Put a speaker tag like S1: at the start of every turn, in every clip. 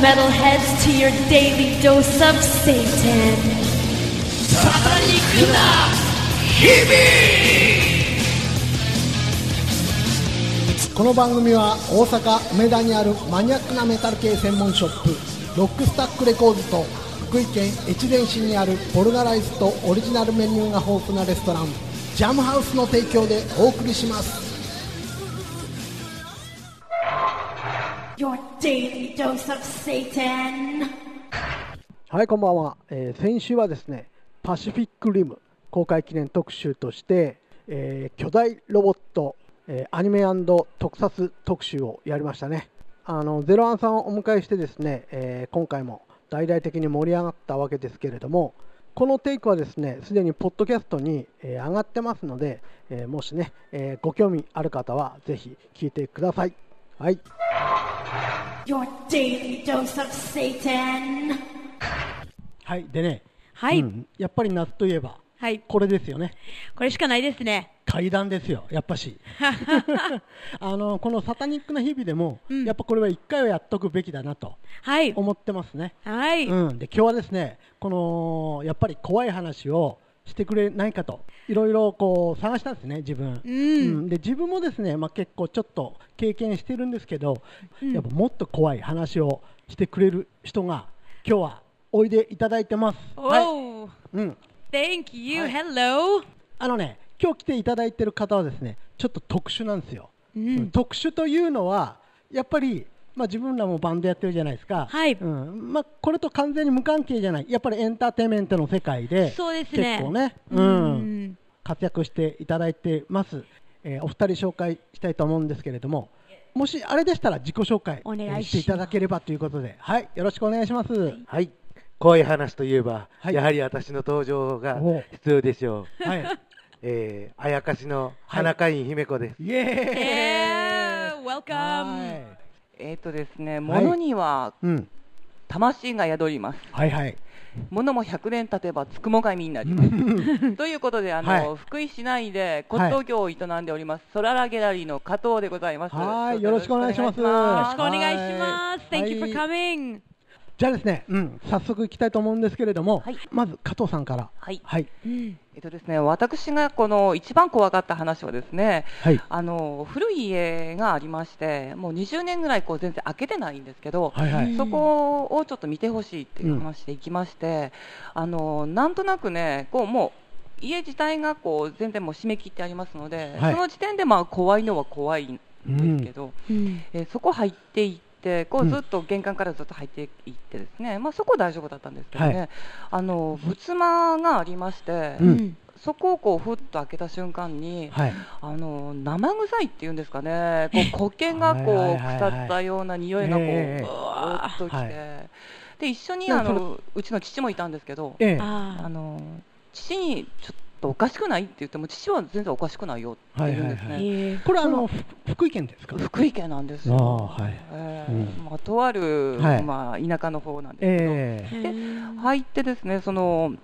S1: Metalheads, to your daily dose of Satan.
S2: この番組は大阪梅田にあるマニアックなメタル系専門ショップロックスタックレコーズと福井県越前市にあるポルガライスとオリジナルメニューが豊富なレストランジャムハウスの提供でお送りします
S1: Your daily dose of Satan.
S2: はいこんばんは、えー先週はですねパシフィックリム公開記念特集として、えー巨大ロボット、えーアニメ特撮特集をやりましたね。あのゼロワンさんをお迎えしてですね、えー今回も大々的に盛り上がったわけですけれどもこのテイクはですねすでにポッドキャストに、えー上がってますので、えーもしね、えーご興味ある方はぜひ聞いてください。はい。
S1: Your daily dose of Satan.
S2: はい。でね、
S3: はい、
S2: うん。やっぱり夏といえば
S3: はい、
S2: これですよね。
S3: これしかないですね。
S2: 階段ですよ、やっぱし。あのこのサタニックな日々でも、
S3: うん。
S2: やっぱこれは一回はやっとくべきだなと
S3: はい、
S2: 思ってますね。
S3: はい、
S2: うん、で今日はですね、このやっぱり怖い話をしてくれないかと、いろいろこう探したんですね、自分。
S3: うん
S2: で自分もですね、まあ、結構ちょっと経験してるんですけど、
S3: うん
S2: やっぱもっと怖い話をしてくれる人が今日はおいでいただいてます。はい。
S3: Oh,
S2: うん。
S3: thank you,
S2: はい
S3: hello.
S2: あのね、今日来ていただいてる方はですね、ちょっと特殊なんですよ。
S3: うん
S2: 特殊というのは、やっぱり、まあ、自分らもバンドやってるじゃないですか、
S3: はい。
S2: うん。まあ、これと完全に無関係じゃない、やっぱりエンターテインメントの世界で、
S3: そうですね。
S2: 結構ね、うん。活躍していただいてます、えーお二人紹介したいと思うんですけれども、もしあれでしたら自己紹介
S3: お願いし
S2: ていただければということで、はい、よろしくお願いします。
S4: はい。怖い。話といえば、
S2: はい。
S4: やはり私の登場が
S2: お
S4: 必要でしょう。
S2: はい、
S4: えー、あやかしの花会員姫子です。
S2: イエーイ。
S3: Yeah, welcome.
S2: はい
S5: えーとですね、
S2: はい
S5: 物には
S2: うん、
S5: 魂が宿ります。
S2: はいはい。
S5: 物も100年経てばつくも神になります。ということで、あの、
S2: はい
S5: 福井市内で骨董業を営んでおります、ソララギャラリーの加藤でございます。
S2: はいよろしくお願いします
S3: よろ
S5: よ
S3: しくお願いします。
S2: はい
S3: Thank you for coming.
S2: じゃあですね、うん、早速いきたいと思うんですけれども、
S5: はい
S2: まず加藤さんから。
S5: はい
S2: はい。
S3: うん
S5: えっとですね、私がこの一番怖かった話はですね、
S2: はい。
S5: あの古い家がありまして、もう20年ぐらいこう全然開けてないんですけど、
S2: はいはい。
S5: そこをちょっと見てほしいっていう話で行きまして、あのなんとなくね、こうもう家自体がこう全然もう締め切ってありますので、
S2: はい
S5: その時点でまあ怖いのは怖いんですけど、
S3: うん
S5: えーそこ入っていって、こ
S2: う
S5: うん。ずっと玄関からずっと入っていってですね、まあそこは大丈夫だったんですけどね、
S2: はい。
S5: あの仏間がありまして、
S2: うん。
S5: そこをこうふっと開けた瞬間に、
S2: はい。
S5: あの生臭いっていうんですかね、こう苔がこ
S2: はいう
S5: 腐ったような匂いがこう、
S2: え
S5: ーっときて、
S2: はい。
S5: で一緒にあのうちの父もいたんですけど、
S2: ええ。
S5: あ
S3: あ
S5: の父にちょっとおかしくない？って言っても、父は全然おかしくないよって言うんですね。
S2: はい
S3: ーえ
S2: これあの、ふ福井県ですか？
S5: 福井県なんですよ。
S2: ああはい
S5: ええ
S2: うん
S5: まあ、とある、
S2: はい
S5: まあ、田舎の方なんですけど、
S2: ええ。
S3: ー
S5: 入ってですね、その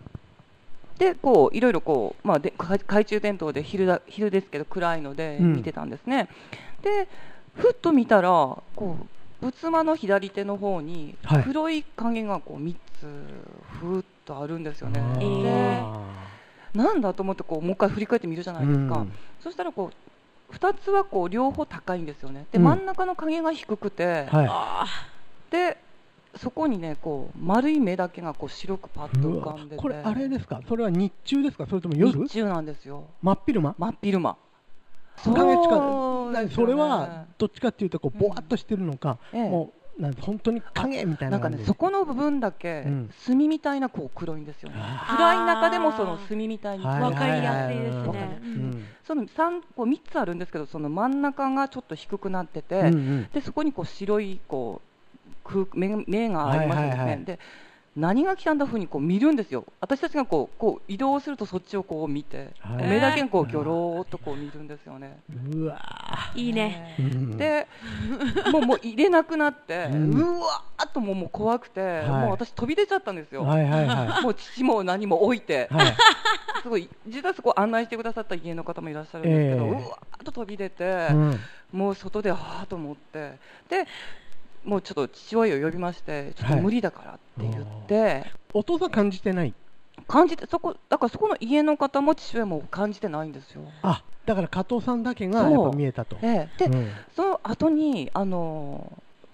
S5: でこういろいろこう、まあ、でか懐中電灯で昼だ昼ですけど暗いので
S2: うん
S5: 見てたんですね。でふっと見たらこう仏間の左手の方に
S2: はい
S5: 黒い影がこう3つふーっとあるんですよね。
S2: あ
S5: で
S2: ー
S5: なんだと思ってこうもう一回振り返ってみるじゃないですか。
S2: うん
S5: そしたらこう2つはこう両方高いんですよね。で
S2: うん
S5: 真ん中の影が低くて、
S2: は
S3: あ
S5: でそこにねこう丸い目だけがこう白くパッ
S2: い。
S5: と浮かんでて
S2: これあれですか？それは日中ですか？それとも夜？
S5: 日。中なんですよ
S2: 真っ昼間？
S5: 真っ昼間そう
S2: それはどっちかっていうとこうぼわっとしてるのか、
S5: ええ
S2: もうなん本当に影みたい
S5: な
S2: なん
S5: かねそこの部分だけ
S2: うん。
S5: 炭みたいなこう黒いんですよね。
S2: あ
S5: 暗い中でもその炭みたいに
S2: はい
S3: わかりやすいですね。う
S2: うん。ん。
S5: その三こう3つあるんですけどその真ん中がちょっと低くなってて、
S2: うんうん。
S5: でそこにこう白いこう空目目がありますね、
S2: はいはいはい。
S5: で何が来たんだふうにこう見るんですよ。私たちがこうこう移動するとそっちをこう見て、
S2: はい。
S5: 目だけがこうギョローっとこう見るんですよね。
S2: うわ
S3: いいね。
S5: でもう もう入れなくなって、
S2: う
S5: うんわーっともうもう怖くて、
S2: い。
S5: もう私飛び出ちゃったんですよ、
S2: はいはいは
S5: もう父も何も置いて、
S2: いはい。
S5: すごい実はそこ案内してくださった家の方もいらっしゃるんですけど、
S2: ええ。
S5: うわーっと飛び出て、
S2: うん。
S5: もう外ではあと思って。でもうちょっと父親を呼びまして、ちょっと無理だからって言って、
S2: お父さん感じてない？
S5: 感じて、そこ、だからそこの家の方も父親も感じてないんですよ。
S2: あだから加藤さんだけが
S5: そう。
S2: やっぱ見えたと。
S5: ええ。で、
S2: うん。
S5: その後に、あの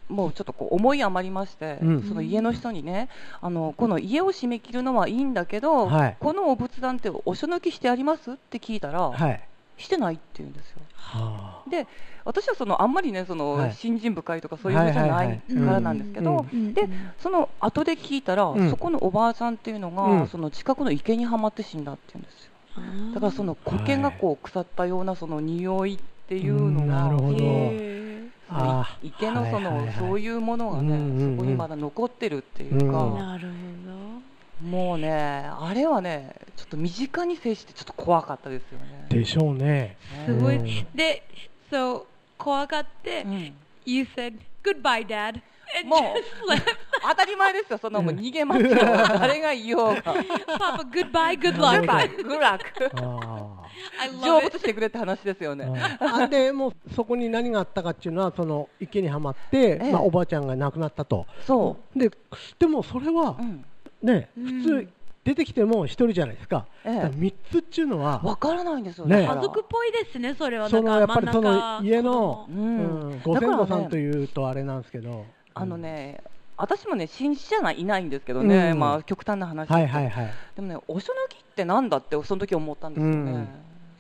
S5: もうちょっとこう思い余りまして、
S2: うん。
S5: その家の人にね、あのこの家を締め切るのはいいんだけど、
S2: はい。
S5: このお仏壇ってお書抜きしてあります？って聞いたら、
S2: はい。
S5: してないって言うんですよ。
S2: は
S5: で私はそのあんまりねその、
S2: はい。
S5: 信心深いとかそういうのじゃない
S2: はいはいはい。
S5: からなんですけど、
S2: うん。
S5: でその後で聞いたら、
S2: うん。
S5: そこのおばあちゃんっていうのが、
S2: うん。
S5: その近くの池にはまって死んだっていうんですよ。だからその苔がこう腐ったようなその匂いっていうのが、
S2: なるほど。
S3: へ
S5: その
S2: あー。
S5: 池のその、
S2: はいはいはい
S5: そういうものがね、そこにまだ残ってるっていうか、
S3: なる
S5: もうねあれはねちょっと身近に接してちょっと怖かったですよね。
S2: でしょうね。
S3: すごい
S2: うん。
S3: で、そう、怖がって
S5: う、ん
S3: You said, Goodbye, Dad.
S5: もう. 当たり前ですよ、そんなもん逃げますよ、誰が言おうが。
S3: Papa, goodbye, good luck.
S5: Goodbye, good luck 成
S3: love
S5: 仏してくれって話ですよね。
S2: ーあでもうそこに何があったかっていうのはその池にはまって、
S5: ええ
S2: まあ、おばあちゃんが亡くなったと
S5: そ
S2: ででもそれは
S5: う。うん。
S2: ね、
S3: うん。
S2: 普通出てきても一人じゃないですか,、
S5: ええ。
S2: だから3つっていうのは
S5: わからないんですよ。
S2: ね
S3: 家族っぽいですね、それは。
S2: そのやっぱりその家の、
S5: う
S2: うん
S5: ん。
S2: ご先祖さんというとあれなんですけど、
S5: あのね、私もね、信じ者はいないんですけどね、
S2: うん。
S5: まあ極端な話。
S2: はいはいはい。
S5: でもね、お書抜きってなんだって、その時思ったんですよね。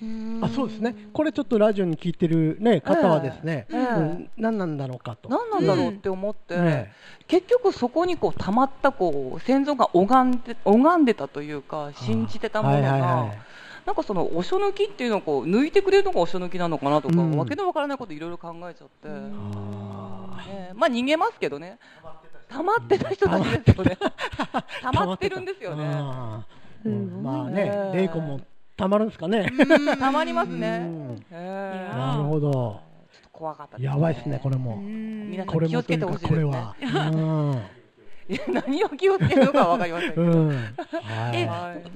S3: うん。
S2: あそうですね。これちょっとラジオに聞いてる、ね、方はですね、
S5: ええ。
S2: うん何なんだろうかと。
S5: 何なんだろうって思って、
S2: え
S5: 結局そこにこう溜まったこう先祖が拝んで拝んでたというか信じてたものが、
S2: はいはいはい。
S5: なんかそのお書抜きっていうのをこう抜いてくれるのがお書抜きなのかなとか、
S2: うん。
S5: わけのわからないこといろいろ考えちゃって、
S2: あ
S5: え。ーまあ逃げますけどね。溜まってた人たちですよね。溜まってるんですよね。
S2: うん。まあ
S5: え
S2: ね、
S5: え
S2: レイコもたまるんですかね。
S5: 溜まります
S2: う
S5: ね
S2: なるほど。
S5: ちょっと怖かった
S2: やばいですね、これも。
S5: 皆さん。
S2: これ
S5: 気をつけてほしいですね。
S2: くこれは。
S5: 何を気をつけるのかわかりません。
S3: え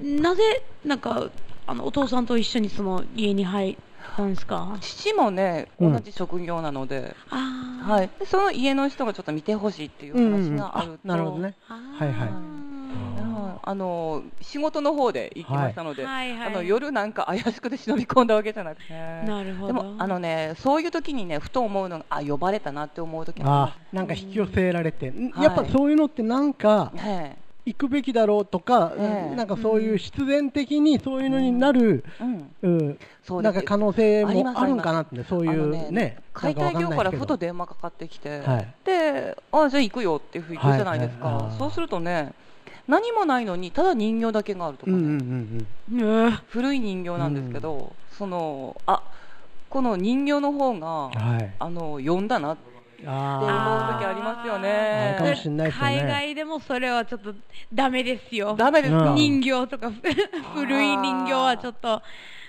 S3: なぜ、なんか、あの、お父さんと一緒にその家に入ったんですか？
S5: 父もね
S2: うん。
S5: 同じ職業なので。はい、でその家の人がちょっと見てほしいっていう話がある
S2: なるほどね。はいはい。
S5: うんあの仕事の方で行きましたので、
S3: はい。はい
S5: あの夜なんか怪しくて忍び込んだわけじゃなくて、
S3: なるほど。
S5: でもあのねそういう時にねふと思うのがあ呼ばれたなって思う時も
S2: あーなんか引き寄せられて、ん。
S5: はい
S2: やっぱそういうのってなんか
S5: りますね
S2: 行くべきだろうとか、
S5: ええ。
S2: なんかそういう必然的にそういうのになる、
S5: うん、
S2: うん。
S5: そうです。
S2: なんか可能性もあるんかなってね、そういうね、
S5: 解
S2: なんかわ
S5: 体業からふと電話かかってきて、
S2: はい。
S5: であじゃあ行くよっていうふうに言うじゃないですか、
S2: はい
S5: そうするとね何もないのにただ人形だけがあるとかね、
S2: うんうんうん
S3: うん。
S5: 古い人形なんですけど、そのあこの人形の方が、
S2: うん、はい。
S5: あの呼んだなって思う
S2: あ
S5: 時ありますよね。
S2: ね。
S3: 海外でもそれはちょっとダメですよ。
S5: ダメですか、
S2: うん。
S3: 人形とか 古い人形はちょっと、
S5: あ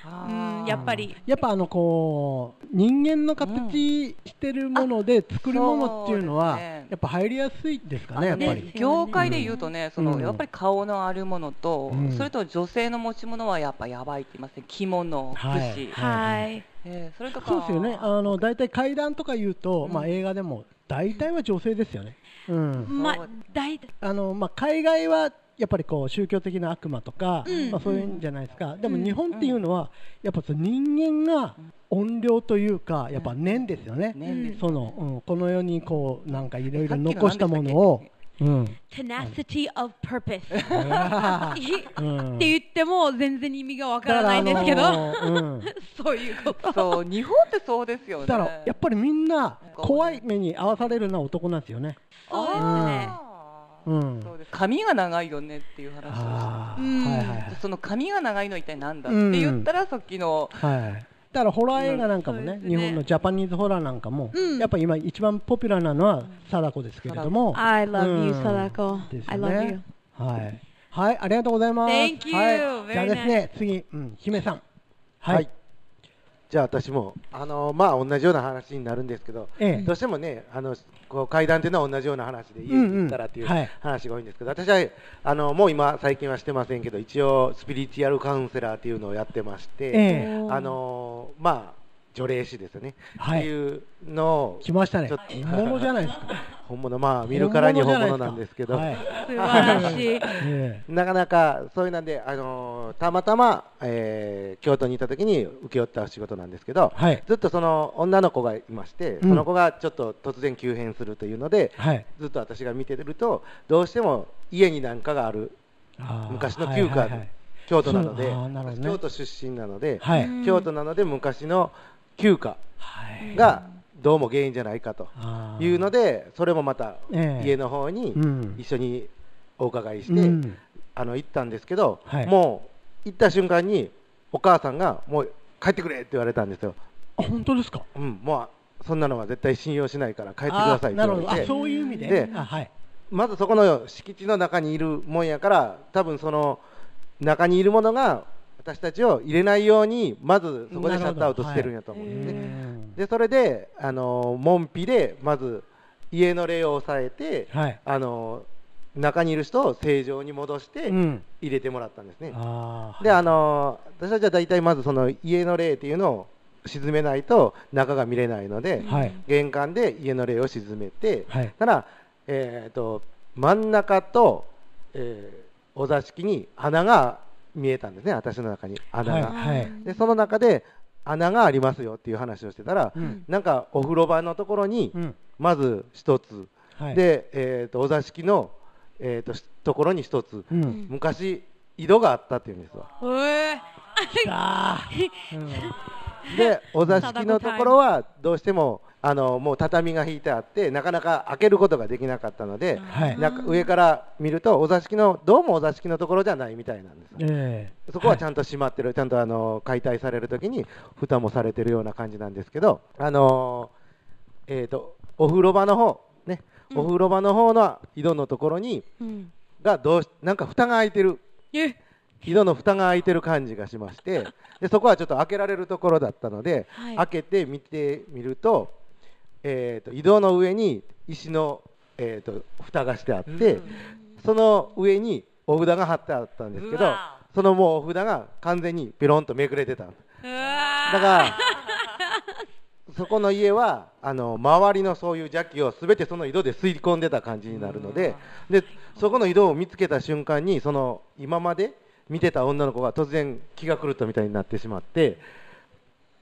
S3: う
S5: ー
S3: ん、やっぱり。
S2: やっぱあのこう人間の形してるもので作るものっていうのはやっぱ入りやすいですかねやっぱ
S5: ね
S2: り。
S5: 業界で言うとね、その
S2: うん
S5: やっぱり顔のあるものと、
S2: うん
S5: それと女性の持ち物はやっぱやばいって言いますね、着物、櫛、
S2: はい
S3: はい。
S5: えーそれとか、
S2: そうですよね。あの大体階段とか言うと、
S5: うん
S2: まあ映画でも大体は女性ですよね。うん。
S3: ま
S5: そう、
S3: 大
S2: あのまあ海外はやっぱりこう宗教的な悪魔とか、
S3: うん
S2: まあそういうんじゃないですか。でも
S3: うん
S2: 日本っていうのはやっぱその人間が怨霊というかやっぱ念ですよね。その、うん、この世にこうなんかいろいろ残したものを、うん。
S3: tenacity of purpose
S2: あ
S3: っ
S2: ーうん
S3: て言っても全然意味がわからないんですけど、
S2: だからあのーうん
S3: そういうこと。
S5: そう、日本ってそうですよね。
S2: だからやっぱりみんな怖い目に遭わされるのは男なんですよね。
S3: そうですね。
S2: うん。
S5: そうです。髪が長いよねっていう話をしてその髪が長いの一体なんだって言ったら、さっきの、
S2: はい。だからホラー映画なんかもね、日本のジャパニーズホラーなんかも、
S3: うん。
S2: やっぱ今一番ポピュラーなのは貞子ですけれども、
S3: I love you,
S2: うん。
S3: Sadako.
S2: です
S3: I
S2: ね
S3: love you.
S2: はい。はい、ありがとうございます。
S3: Thank you.
S2: はい、じゃあですね、次、うん、姫さん。はい。
S4: はい。じゃあ私も、あのまあ、同じような話になるんですけど、
S2: ええ。
S4: どうしてもね、あのこう階段っていうのは同じような話で、家に行ったらっていう話が多いんですけど、私はあのもう今、最近はしてませんけど、一応、スピリチュアルカウンセラーっていうのをやってまして、
S2: ええ。
S4: あのまあ、除霊師ですよね、
S2: はい。
S4: っていうのを
S2: 来ましたね。
S4: ちょっと
S2: 本物じゃないですか。
S4: 本物まあ見るからに本物なんですけど、
S2: はい
S3: 素晴らしい。
S2: え
S4: なかなかそういうなんで、あのーたまたま、えー京都にいた時に請け負った仕事なんですけど、
S2: えはい。
S4: ずっとその女の子がいまして、
S2: うん。
S4: その子がちょっと突然急変するというので、
S2: はい。
S4: ずっと私が見てると、どうしても家になんかがある、昔の旧家
S2: はいはいはい。
S4: 京都なので、
S2: ね。
S4: 京都出身なので、京都なので昔の旧家
S2: はい。
S4: がどうも原因じゃないかというので、それもまた
S2: ええ。
S4: 家の方に
S2: うん。
S4: 一緒にお伺いして、
S2: うん。
S4: あの行ったんですけど、
S2: はい。
S4: もう行った瞬間にお母さんがもう帰ってくれって言われたんですよ、
S2: あ本当ですか？
S4: うん、もうそんなのは絶対信用しないから帰ってくださいって言われて。
S2: そういう意味で
S4: まずそこの敷地の中にいるもんやから多分その中にいるものが私たちを入れないようにまずそこでシャットアウトしてるんやと思うんですね、
S2: うん
S4: でそれであの門扉でまず家の霊を抑えて、
S2: はい。
S4: あの中にいる人を正常に戻して
S2: うん。
S4: 入れてもらったんですね、
S2: あー。
S4: であの私たちは大体まずその家の霊っていうのを鎮めないと中が見れないので、
S2: はい。
S4: 玄関で家の霊を鎮めて、
S2: はい。
S4: ただ、えー、と真ん中と、えーお座敷に穴が見えたんですね、私の中に穴が。
S2: はいはい。
S4: でその中で穴がありますよっていう話をしてたら、
S2: うん。
S4: なんかお風呂場のところに
S2: うん。
S4: まず一つ、
S2: はい。
S4: で、えー、とお座敷の、えー、としところに一つ、
S2: うん。
S4: 昔井戸があったっていうんですわ。
S3: え
S2: ー。うん
S4: でお座敷のところはどうしてもあのもう畳が引いてあってなかなか開けることができなかったので、
S2: はい。
S4: なんか上から見るとお座敷のどうもお座敷のところじゃないみたいなんですよ。
S2: ええ。
S4: そこはちゃんと閉まってる、ちゃんとあの解体されるときに蓋もされてるような感じなんですけど、あのーえー、とお風呂場の方ね、お風呂場の方の井戸のところに
S3: うん。
S4: がどうしなんか蓋が開いてる。
S3: え。
S4: 井戸の蓋が開いてる感じがしましてでそこはちょっと開けられるところだったので、
S3: はい。
S4: 開けてみてみると,、えー、と井戸の上に石の、えー、と蓋がしてあって、その上にお札が貼ってあったんですけどそのもうお札が完全にペロンとめくれてた。だからそこの家はあの周りのそういう邪気をすべてその井戸で吸い込んでた感じになるのででそこの井戸を見つけた瞬間にその今まで見てた女の子が突然気が狂ったみたいになってしまって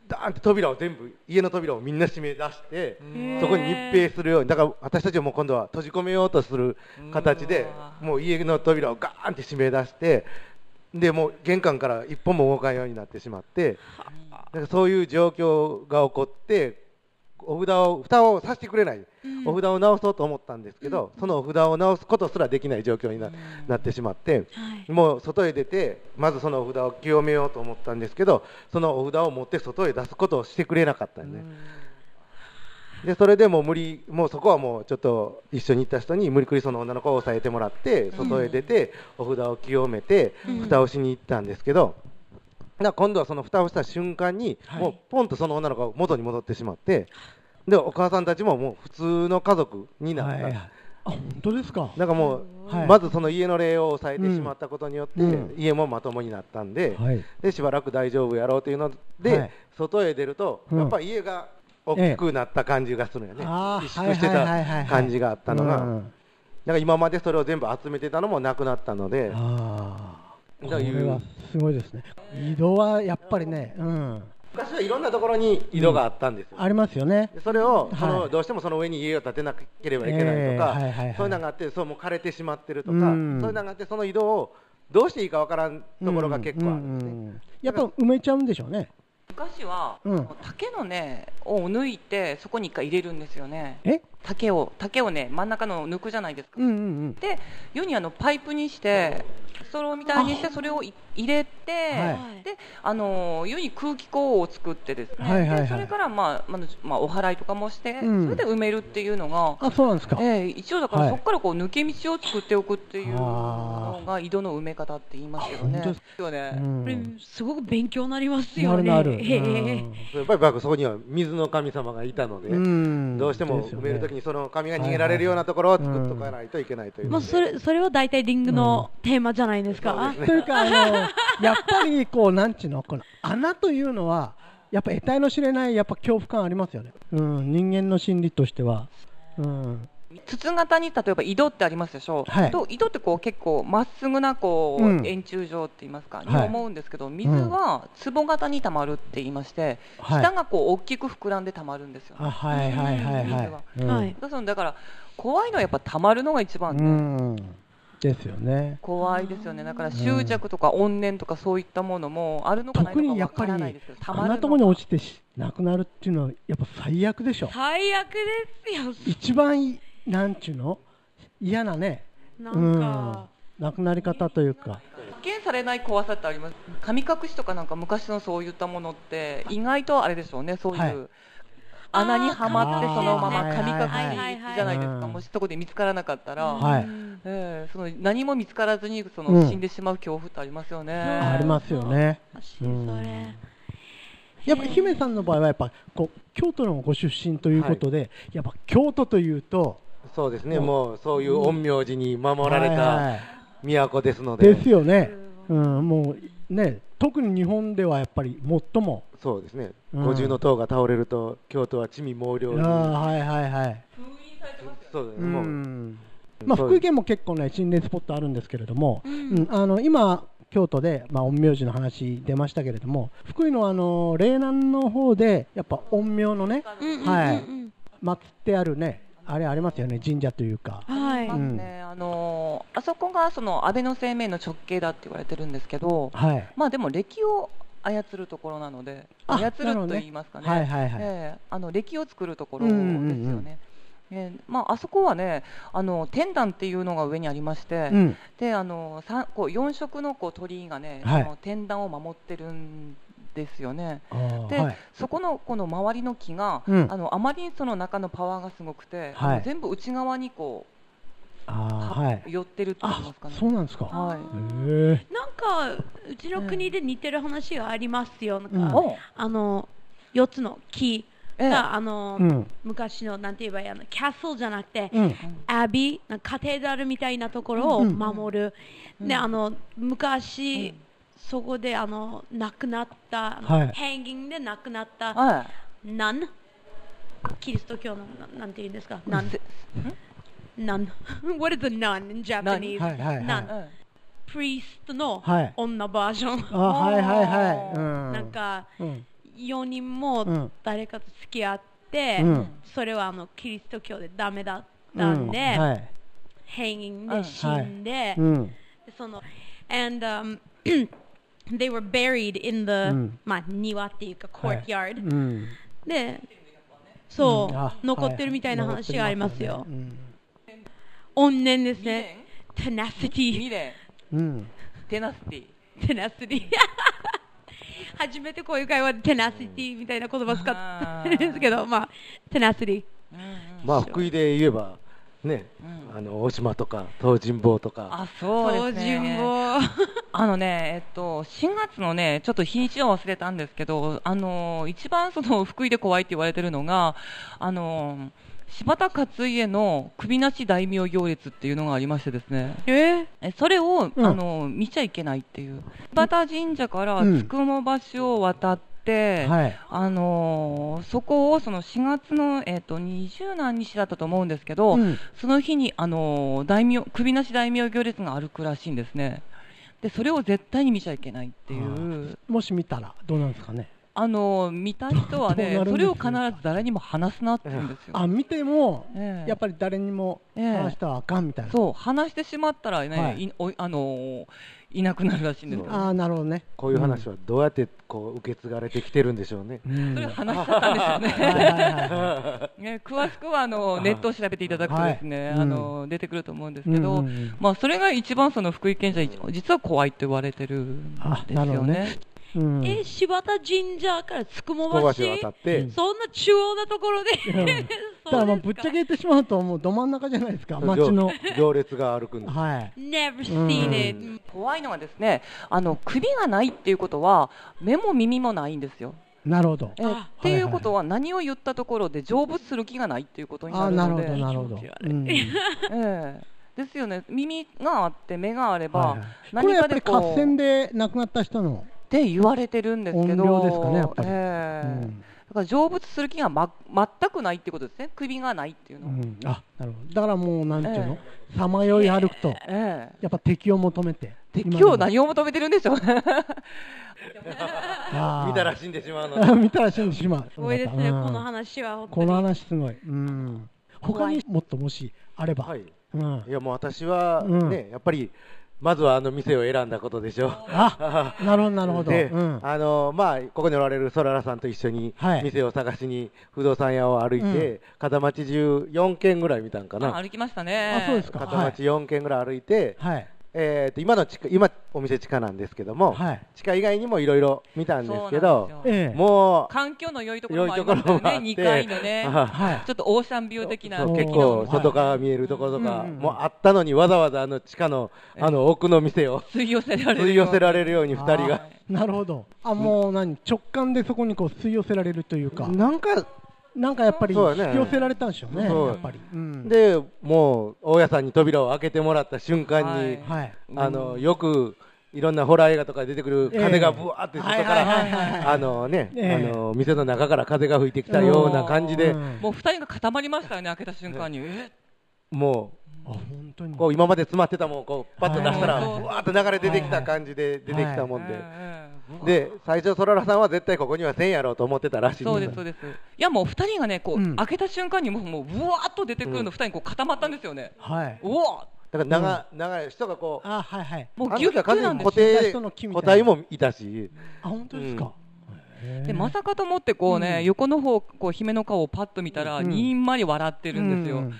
S4: ダーンって扉を全部家の扉をみんな閉め出して
S3: ー
S4: そこに密閉するようにだから私たちはもう今度は閉じ込めようとする形でもう家の扉をガーンって閉め出してでもう玄関から一歩も動かんようになってしまってだからそういう状況が起こってお札を蓋をさせてくれない、お札を直そうと思ったんですけど、そのお札を直すことすらできない状況にな,、なってしまって、
S3: はい。
S4: もう外へ出てまずそのお札を清めようと思ったんですけどそのお札を持って外へ出すことをしてくれなかったんで,、でそれでもう無理もうそこはもうちょっと一緒に行った人に無理くりその女の子を抑えてもらって外へ出て、お札を清めて、蓋をしに行ったんですけど、だ今度はその蓋をした瞬間に、
S2: はい。
S4: もうポンとその女の子が元に戻ってしまってでお母さんたちももう普通の家族になった、
S2: はいあ本当ですか？
S4: なんかもう、
S2: はい。
S4: まずその家の霊を抑えてしまったことによって、
S2: うん。
S4: 家もまともになったんで,、
S2: はい。
S4: でしばらく大丈夫やろうというので、
S2: はい。
S4: 外へ出ると、
S2: うん。
S4: やっぱり家が大きくなった感じがするよね、
S2: あー
S4: 萎縮してた感じがあったのが、から今までそれを全部集めてたのもなくなったので、
S2: ああこれはすごいですね。井戸はやっぱりねうん。
S4: 昔はいろんなところに井戸があったんですよ。
S2: ありますよね。
S4: でそれをその、
S2: はい
S4: どうしてもその上に家を建てなければいけないとか、
S2: えーはいはいはい
S4: そういうのがあってそうもう枯れてしまってるとか、
S2: うん。
S4: そういうのがあってその井戸をどうしていいかわからんところが結構あるんですね。
S2: うんうんうん。やっぱ埋めちゃうんでしょうね。
S5: 昔は、
S2: うん。
S5: 竹のねを抜いてそこに一回入れるんですよね。
S2: え？
S5: 竹を竹をね真ん中の抜くじゃないですか、
S2: うんうんうん。
S5: で世にあのパイプにしてストローみたいにしてそれをい入れて、
S2: はい。
S5: であの世に空気口を作ってですね、
S2: はいはいはい。
S5: でそれから、まあまあまあ、お祓いとかもして、
S2: うん。
S5: それで埋めるっていうのが、
S2: あそうなんですか。
S5: ええ一応だから、
S2: はい。
S5: そこからこう抜け道を作っておくっていう
S2: あ
S5: のが井戸の埋め方って言いますけどね。
S2: あ本当
S5: よね。
S2: うん。
S3: これすごく勉強になりますよね。
S2: なるなる。
S3: へえ
S4: やっぱりやっぱそこには水の神様がいたので、
S2: うん。
S4: どうしても
S2: ですよ
S4: 埋めるとき
S2: ね
S4: にその神が逃げられるようなところを作っとかないといけないという。
S3: まあ、
S4: ので
S3: それそれは大体リングのテーマじゃないですか？
S2: というかあのやっぱりこうなんちゅうのこの穴というのはやっぱ得体の知れないやっぱ恐怖感ありますよね、うん、人間の心理としては、うん、
S5: 筒型に例えば井戸ってありますでしょ、
S2: はい。
S5: と井戸ってこう結構まっすぐなこう、
S2: うん
S5: 円柱状って言いますか、に
S2: はい
S5: 思うんですけど水は壺型にたまるって言いまして、
S2: はい。
S5: 下がこう大きく膨らんでたまるんですよ、
S2: あはいはいはいはい、うん。
S3: はい。
S5: だからだから怖いのはやっぱたまるのが一番ね、
S2: うん、ですよね。
S5: 怖いですよね。だから執着とか怨念とかそういったものもあるのかないのかわ
S2: やっぱり
S5: からないですけどた
S2: あん
S5: まる
S2: ところに落ちてし亡くなるっていうのはやっぱ最悪でしょ。
S3: 最悪ですよ。
S2: 一番いなんちゅうの？嫌なね。
S3: なんか、
S2: 亡くなり方というか。
S5: 発見されない怖さってあります？神隠しとかなんか昔のそういったものって意外とあれでしょうねそういう、
S2: はい。
S5: 穴にはまってそのまま
S2: はい
S5: 神隠しじゃないですか、
S2: うん
S5: もしそこで見つからなかったら、
S2: はい
S3: うん。
S5: ええその何も見つからずにその、
S2: うん。
S5: 死んでしまう恐怖ってありますよね。
S2: ありますよね。
S3: 私
S2: うん。やっぱ姫さんの場合はやっぱこう京都のご出身ということで、やっぱ京都というと
S4: そうですね、もうそういう陰陽師に守られ
S2: はい
S4: た
S2: はい。
S4: 都ですので、
S2: ですよね、うん、もうね特に日本ではやっぱり最も
S4: そうですね、
S2: うん。
S4: 五重塔が倒れると、京都は地味猛
S2: あ
S4: 量に、
S2: ーはいはいはい、
S4: そうです
S2: う
S4: ねもう、
S2: んまあ、福井県も結構ね心霊スポットあるんですけれども、
S3: う
S2: うんんあの今京都で、まあ、陰陽師の話出ましたけれども福井のあの霊南の方でやっぱ陰陽のね
S3: うんうんうん
S2: はい。
S3: うん
S2: 祀ってあるねあれありますよね神社というか。
S3: はい。
S5: ますね、あのーあそこがその安倍の生命の直系だって言われてるんですけど、
S2: はい。
S5: まあでも暦を操るところなので、
S2: あ
S5: 操ると言いますかね、
S2: はいはいはい。
S5: ええあの暦を作るところですよ
S2: うんうん。うん
S5: ね。ええまあ、あそこはねあの天壇っていうのが上にありまして、
S2: うん。
S5: であのさこう4色のこう鳥居がね、
S2: はい。
S5: その天壇を守ってるんですよね。
S2: あー
S5: で、
S2: はい。
S5: そこのこの周りの木が、
S2: うん。
S5: あのあまりにその中のパワーがすごくて、
S2: はい。
S5: 全部内側にこ
S2: あ
S5: う、
S2: ーはい。
S5: 寄ってるって言い
S2: あ
S5: ますかね。
S2: そうなんですか。
S5: はい。
S3: なんかうちの国で似てる話がありますよ。なんか、
S2: うん。
S5: お
S3: あの四つの木
S5: ええ。
S3: が、あの、
S2: うん。
S3: 昔のなんて言えばいいあのキャッスルじゃなくて、
S2: うん。
S3: アビーカテドラルみたいなところを
S2: うん。
S3: 守る、
S5: うん。
S3: であの昔、
S5: うん
S3: そこであの亡くなった、
S2: はい。
S3: ヘンギングで亡くなった
S5: はい。
S3: ナン？キリスト教のななんて言うんですか？ナン？
S5: せ
S3: ナン。What is a nun in Japanese?
S2: はいはいはい。
S3: プリストの
S2: はい。
S3: 女バージョン、
S2: あはいはいはい。うん。
S3: なんか
S2: うん。
S3: 4人も
S2: うん。
S3: 誰かと付き合って、
S2: うん。
S3: それはあのキリスト教でダメだったんで、
S2: うん。はい。
S3: ヘンギングで死んで、
S2: うん。
S3: その and、um, they were buried in the、
S2: うん
S3: まあ庭っていうか
S2: はい。
S3: courtyard、
S2: うん。
S3: でそう、
S2: うん。あ
S3: 残ってるみたいな
S2: は
S3: 話がありますよ、怨念ですね。tenacity
S5: 未練、
S2: うん。うん
S5: テナスティ。
S3: tenacity 初めてこういう会話で tenacity みたいな言葉使ってるんですけどまあ tenacity
S5: うんうん。
S4: まあ、福井で言えば、ね、
S5: うん。
S4: あの大島とか東尋坊とか、
S5: あ、そうです
S3: 順
S5: ね。
S3: 望
S5: あのね、えっと、4月のね、ちょっと日にちは忘れたんですけど、あの、一番その福井で怖いって言われてるのが、あの、柴田勝家の首なし大名行列っていうのがありましてですね、
S3: え
S5: えそれを、
S2: うん。
S5: あの見ちゃいけないっていう、柴田神社から
S2: うん。
S5: つくも橋を渡って、
S2: はい。
S5: あのーそこをその4月の、えー、と20何日だったと思うんですけど、
S2: うん。
S5: その日に、あのー大名首なし大名行列が歩くらしいんですね。でそれを絶対に見ちゃいけないっていう、
S2: もし見たらどうなんですかね？
S5: あのー見た人はねそれを必ず誰にも話すなって言うんですよ。
S2: あ見ても
S5: ええ。
S2: やっぱり誰にも
S5: ええ。
S2: 話したらあかんみたいな。
S5: そう話してしまったらね、
S2: はい。
S5: いおあのーいなくなるらしいんですよ。
S2: ああなるほどね
S4: こういう話はどうやってこう受け継がれてきてるんでしょうね。
S2: うん
S5: それを話しちゃったんですよね。ね、詳しくはあのネットを調べていただくとですね、
S2: はい
S5: あの出てくると思うんですけど、
S2: うんうんうん
S5: まあそれが一番その福井県じゃ実は怖いって言われてるん
S2: あ
S5: ですよね
S2: なるほどね。うん。
S3: え柴田神社からつくも
S4: 小
S3: 橋
S4: 橋渡って、
S2: うん。
S3: そんな中央なところで。
S2: だからまあぶっちゃけ
S3: け
S2: 言ってしまうともうど真ん中じゃないですか。
S4: 行
S2: 街の。
S4: 行列が歩くんです。
S2: はい。
S3: Never
S2: う
S3: seen
S2: ん。
S3: it
S5: 怖いのはですね、あの首がないっていうことは目も耳もないんですよ。
S2: なるほど。
S5: えっていうことは何を言ったところで成仏する気がないっていうことに
S2: ああ
S5: なるので、
S2: なるほど。
S5: ですよね。耳があって目があれば、
S2: はいはい。これ
S5: 何
S2: やっぱり
S5: かでこう
S2: 合戦で亡くなった人の
S5: って言われてるんですけど、
S2: 音量ですかねやっぱり。
S5: ええ。
S2: うん。
S5: だから成仏する気が、ま、全くないってことですね、首がないっていうのは。
S2: うん。あなるほど。だからもうなんていうの？さまよい歩くと
S5: ええ。
S2: やっぱ敵を求めて。
S5: 敵を何を求めてるんでしょう
S4: 見たら死んでしまうので。
S2: 見たら死んでしまう。
S3: すごいですね、
S2: うん。
S3: この話は本当
S2: この
S3: に。
S2: 話すごい。うん。他にもっともしあれば、
S4: はい。
S2: うん。
S4: いやもう私は
S2: うん。
S4: ね、やっぱりまずはあの店を選んだことでしょう。
S2: あなるほどなるほど、
S4: で、
S2: うん、
S4: あのまあここにおられるソララさんと一緒に
S2: はい。
S4: 店を探しに不動産屋を歩いて、
S2: うん。
S4: 片町中4軒ぐらい見たんかな。
S5: あ歩きましたね。
S2: あそうですか。
S4: 片町4軒ぐらい歩いて、
S2: はい
S4: えーと今の地下今お店地下なんですけども、
S2: はい。
S4: 地下以外にもいろいろ見たんですけどもう
S5: 環境の良いところもありましたよね、2
S4: 良いところもあって
S5: 階のね。
S4: あ
S2: はい。
S5: ちょっとオーシャンビュー的な
S4: 結構外から見えるところとか、もうあったのにわざわざあの地下のあの奥の店を
S5: 吸い寄せられる。
S4: 吸い寄せられるように2人が。
S5: は。い。
S2: なるほどあもう何直感でそこにこう吸い寄せられるというか。
S4: なんか
S2: なんかやっぱり
S4: そうだね。
S2: 引き寄せられたんでしょうね
S4: そう。
S2: やっぱり、うん、
S4: でもう大家さんに扉を開けてもらった瞬間に、あのよくいろんなホラー映画とかで出てくる風がぶわーって外からあのね、
S2: ええ。
S4: あの店の中から風が吹いてきたような感じで、
S2: うん。
S5: もう2人が固まりましたよね、開けた瞬間に。え？
S4: も
S2: あ本当に。
S4: うこう今まで詰まってたもんをこうパッと出したら、
S5: はい。
S4: ぶわーっと流れ出てきた感じで出てきたもんで、
S5: ええ
S4: で最初、そららさんは絶対ここにはせんやろうと思ってたらしい。ん
S5: そうです、そうです。いや、もう2人がね、こう、
S2: うん。
S5: 開けた瞬間にもう、もう、ぶわーっと出てくる
S4: うん。
S5: の、2人にこう固まったんですよね。
S2: はい。
S5: おお
S4: だから長,、長い人がこう、
S2: あはいはい。
S5: もうギュッ
S4: あの時は完
S5: ギュなんです
S4: 固定
S2: 死んだ人の木みたいな
S4: 個体もいたし、
S2: あ本当ですか、
S5: でまさかと思ってこうね、
S2: うん。
S5: 横の方こう姫の顔をパッと見たら、
S2: うん。
S5: にんまり笑ってるんですよ。
S2: うん。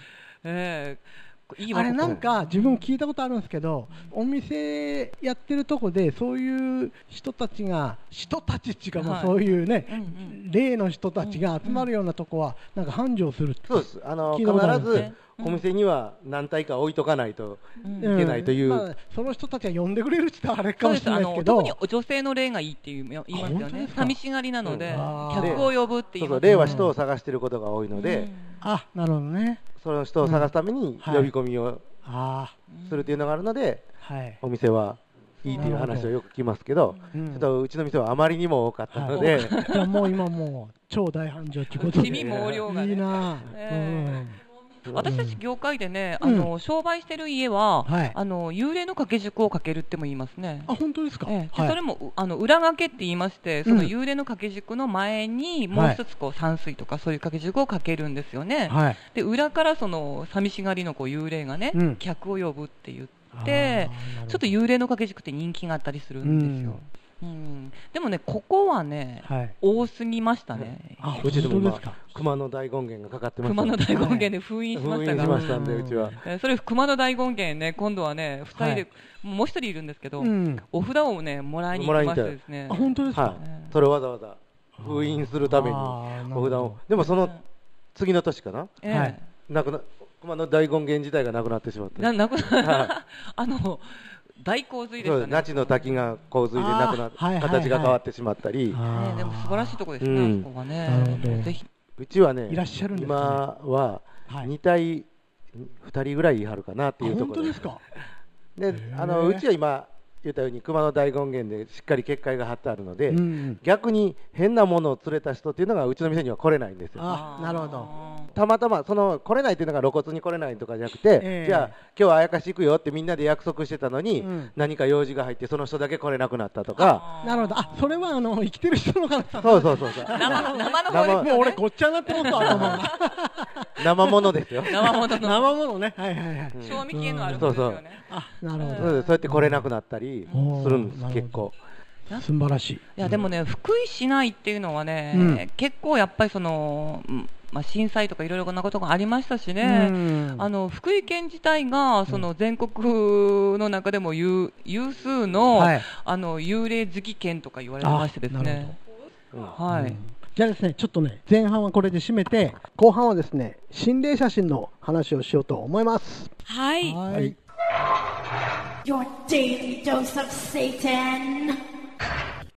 S5: ええいいわ
S2: あれなんか自分聞いたことあるんですけどお店やってるとこでそういう人たちが人たちっていうかまあ
S5: はい。
S2: そういうね、
S5: うんうん。
S2: 例の人たちが集まるようなとこはなんか繁盛するって
S4: そうです、あの必ずお店には何体か置いとかないと
S5: うん。
S4: いけないという、
S2: まあ、その人たちが呼んでくれるって言ったらあれかもしれないですけど。
S5: の特に女性の霊がいいっていう言いますよね。寂しがりなので、客を呼ぶって言います
S4: そうそう霊は人を探していることが多いので、
S5: うん
S2: あなるほどね。
S4: その人を探すために
S2: はい。
S4: 呼び込みを
S2: あ
S4: するというのがあるので、
S2: あはい、
S4: お店はいいという話をよく聞きますけど、
S2: うん
S4: ちょっとうちの店はあまりにも多かったので、
S2: はい、じゃあもう今もう超大繁盛っていうことで。
S5: 地味猛量がね。
S2: いいな。あ、
S5: え私たち業界でね、
S2: うん。
S5: あの商売してる家は、
S2: はい。
S5: あの幽霊の掛け軸をかけるっても言いますね。
S2: うん、あ本当ですか、
S5: それもうあの裏掛けって言いまして、その
S2: うん
S5: 幽霊の掛け軸の前にもう一つこう山水とかそういう掛け軸をかけるんですよね。
S2: はい。
S5: で裏からその寂しがりのこう幽霊がね、
S2: うん。
S5: 客を呼ぶって言ってちょっと幽霊の掛け軸って人気があったりするんですよ。うん。でもねここはね、
S2: はい。
S5: 多すぎましたね。
S2: あ
S4: うちでも今
S2: 本当です。か、
S4: 熊の大権現がかかってました
S5: 熊の大権現で封印しま
S4: 封
S5: した。が、
S4: 印しましたんで、うちは。
S5: えーそれ熊の大権現ね今度はね二人で、
S2: はい。
S5: もう一人いるんですけど、
S2: うん。
S5: お札をねもらいに行きましてですね。
S2: あ本当ですか、
S4: はい、それをわざわざ封印するためにお札を、でもその次の年かな、
S5: ええ。
S2: はい。
S4: なくな熊の大権現自体がなくなってしまって、
S5: ななく
S4: は
S5: あの大洪水で
S4: そう
S5: したね
S4: 那智の滝が洪水でなくなっ
S2: あーはいはいはい
S4: 形が変わってしまったり、
S5: ね、でも素晴らしいところですね、
S4: うん。
S5: あそこはね。ぜひ。
S4: うちはね、
S2: いらっしゃるんですかね。
S4: 今は
S2: はい。
S4: 2体、2人ぐらいいはるかなっていう
S2: あ
S4: ところ
S2: 本当ですか。
S4: で
S2: ー。
S4: あのうちは今言ったように熊の大権現でしっかり結界が張ってあるので、
S2: うんうん。
S4: 逆に変なものを連れた人っていうのがうちの店には来れないんですよ。
S2: あなるほど。
S4: たまたまその来れないっていうのが露骨に来れないとかじゃなくて、
S2: ええ。
S4: じゃあ今日はあやかし行くよってみんなで約束してたのに、
S2: うん。
S4: 何か用事が入ってその人だけ来れなくなったとか、
S2: なるほど。あそれはあの生きてる人の話
S4: そうそうそうそう。
S5: 生生の方ね。
S2: もう俺ごっちゃになってますわ頭が
S4: 生ものですよ。
S5: 生ものの。
S2: 生ものね。はいはいはい。
S4: うん。
S5: 賞味期限のあるものですよね、
S2: あなるほ
S4: そうそうやって来れなくなったり
S2: うん。
S4: するんです結構。
S2: ど素晴らしい。
S5: いやでもね、福井市内っていうのはね、
S2: うん。
S5: 結構やっぱりその、うんまあ、震災とかいろいろなことがありましたし
S2: う
S5: ね、
S2: ん。
S5: あの福井県自体がその全国の中でも有有数の,、
S2: はい。
S5: あの幽霊好き県とか言われてましてです
S2: あなる
S5: ね。
S4: うん
S5: はい、
S2: じゃあですねちょっとね前半はこれで締めて後半はですね心霊写真の話をしようと思います
S3: はい。
S2: はい
S1: Your daily dose of Satan.